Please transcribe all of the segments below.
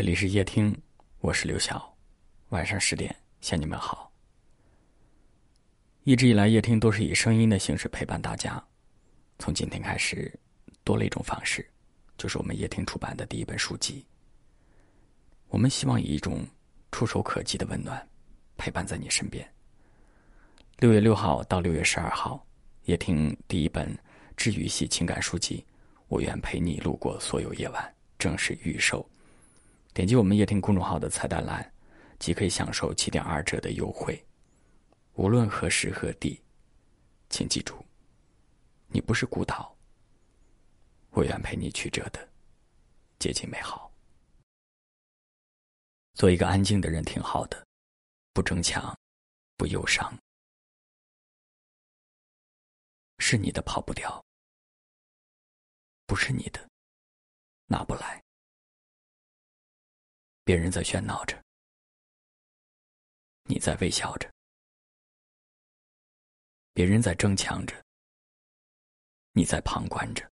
这里是夜听，我是刘晓。晚上十点向你们好。一直以来，夜听都是以声音的形式陪伴大家。从今天开始，多了一种方式，就是我们夜听出版的第一本书籍。我们希望以一种触手可及的温暖，陪伴在你身边。六月六号到六月十二号，夜听第一本治愈系情感书籍《我愿陪你路过所有夜晚》正式预售。点击我们夜听公众号的菜单栏，即可以享受七点二折的优惠。无论何时何地，请记住，你不是孤岛。我愿陪你曲折的接近美好。做一个安静的人挺好的，不争强，不忧伤。是你的跑不掉，不是你的拿不来。别人在喧闹着，你在微笑着；别人在争抢着，你在旁观着。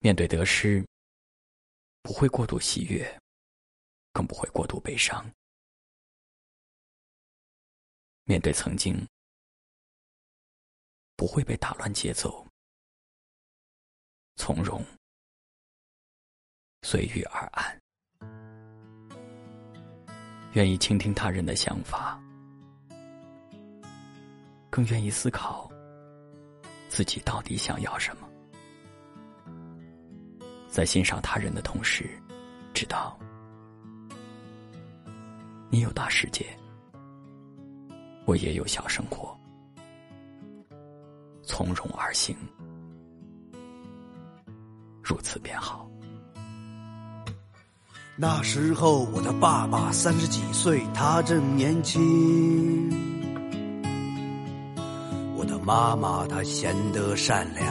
面对得失，不会过度喜悦，更不会过度悲伤；面对曾经，不会被打乱节奏，从容。随遇而安，愿意倾听他人的想法，更愿意思考自己到底想要什么。在欣赏他人的同时，知道你有大世界，我也有小生活，从容而行，如此便好。那时候我的爸爸三十几岁，他正年轻。我的妈妈她显得善良，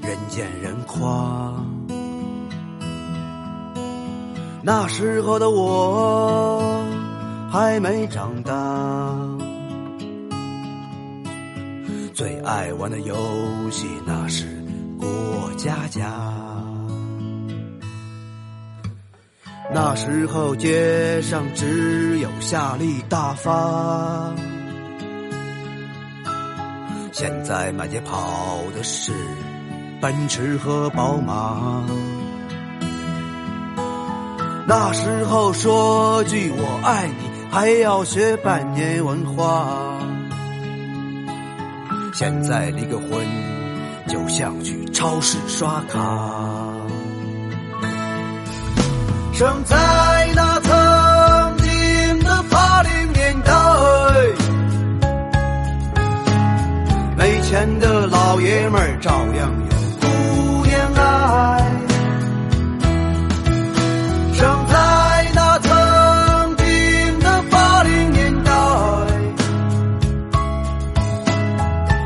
人见人夸。那时候的我还没长大，最爱玩的游戏那是过家家。那时候街上只有夏利大发，现在满街跑的是奔驰和宝马。那时候说句我爱你还要学半年文化，现在离个婚就像去超市刷卡。生在那曾经的八零年代，没钱的老爷们儿照样有姑娘爱。生在那曾经的八零年代，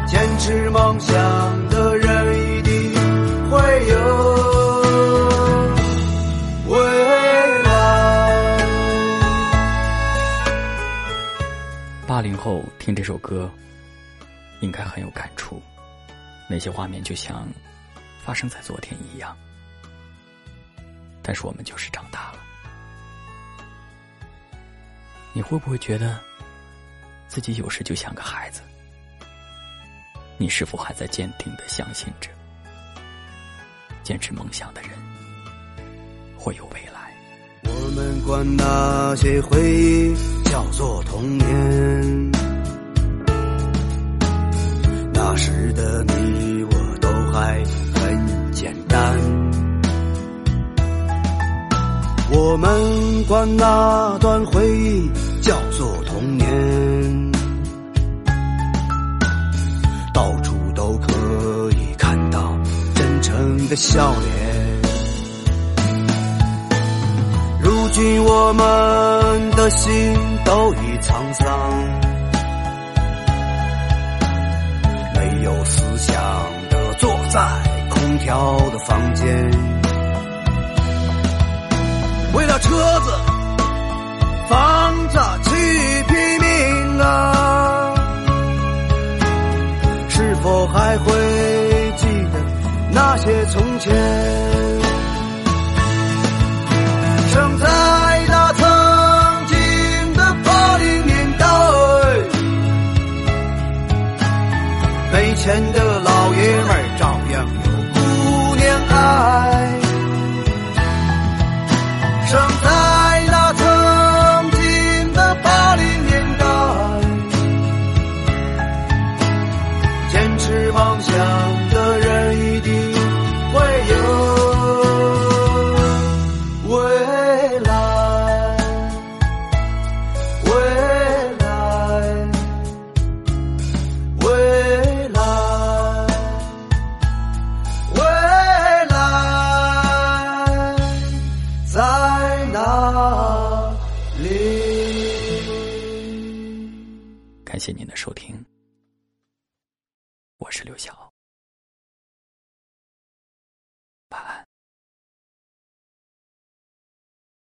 坚持梦想八零后听这首歌，应该很有感触。那些画面就像发生在昨天一样。但是我们就是长大了。你会不会觉得自己有时就像个孩子？你是否还在坚定的相信着，坚持梦想的人会有未来？我们管那些回忆叫做童年，那时的你我都还很简单。我们管那段回忆叫做童年，到处都可以看到真诚的笑脸。如今我们的心都已沧桑，没有思想的坐在空调的房间，为了车子、房子去拼命啊！是否还会记得那些从前？感谢您的收听，我是刘晓。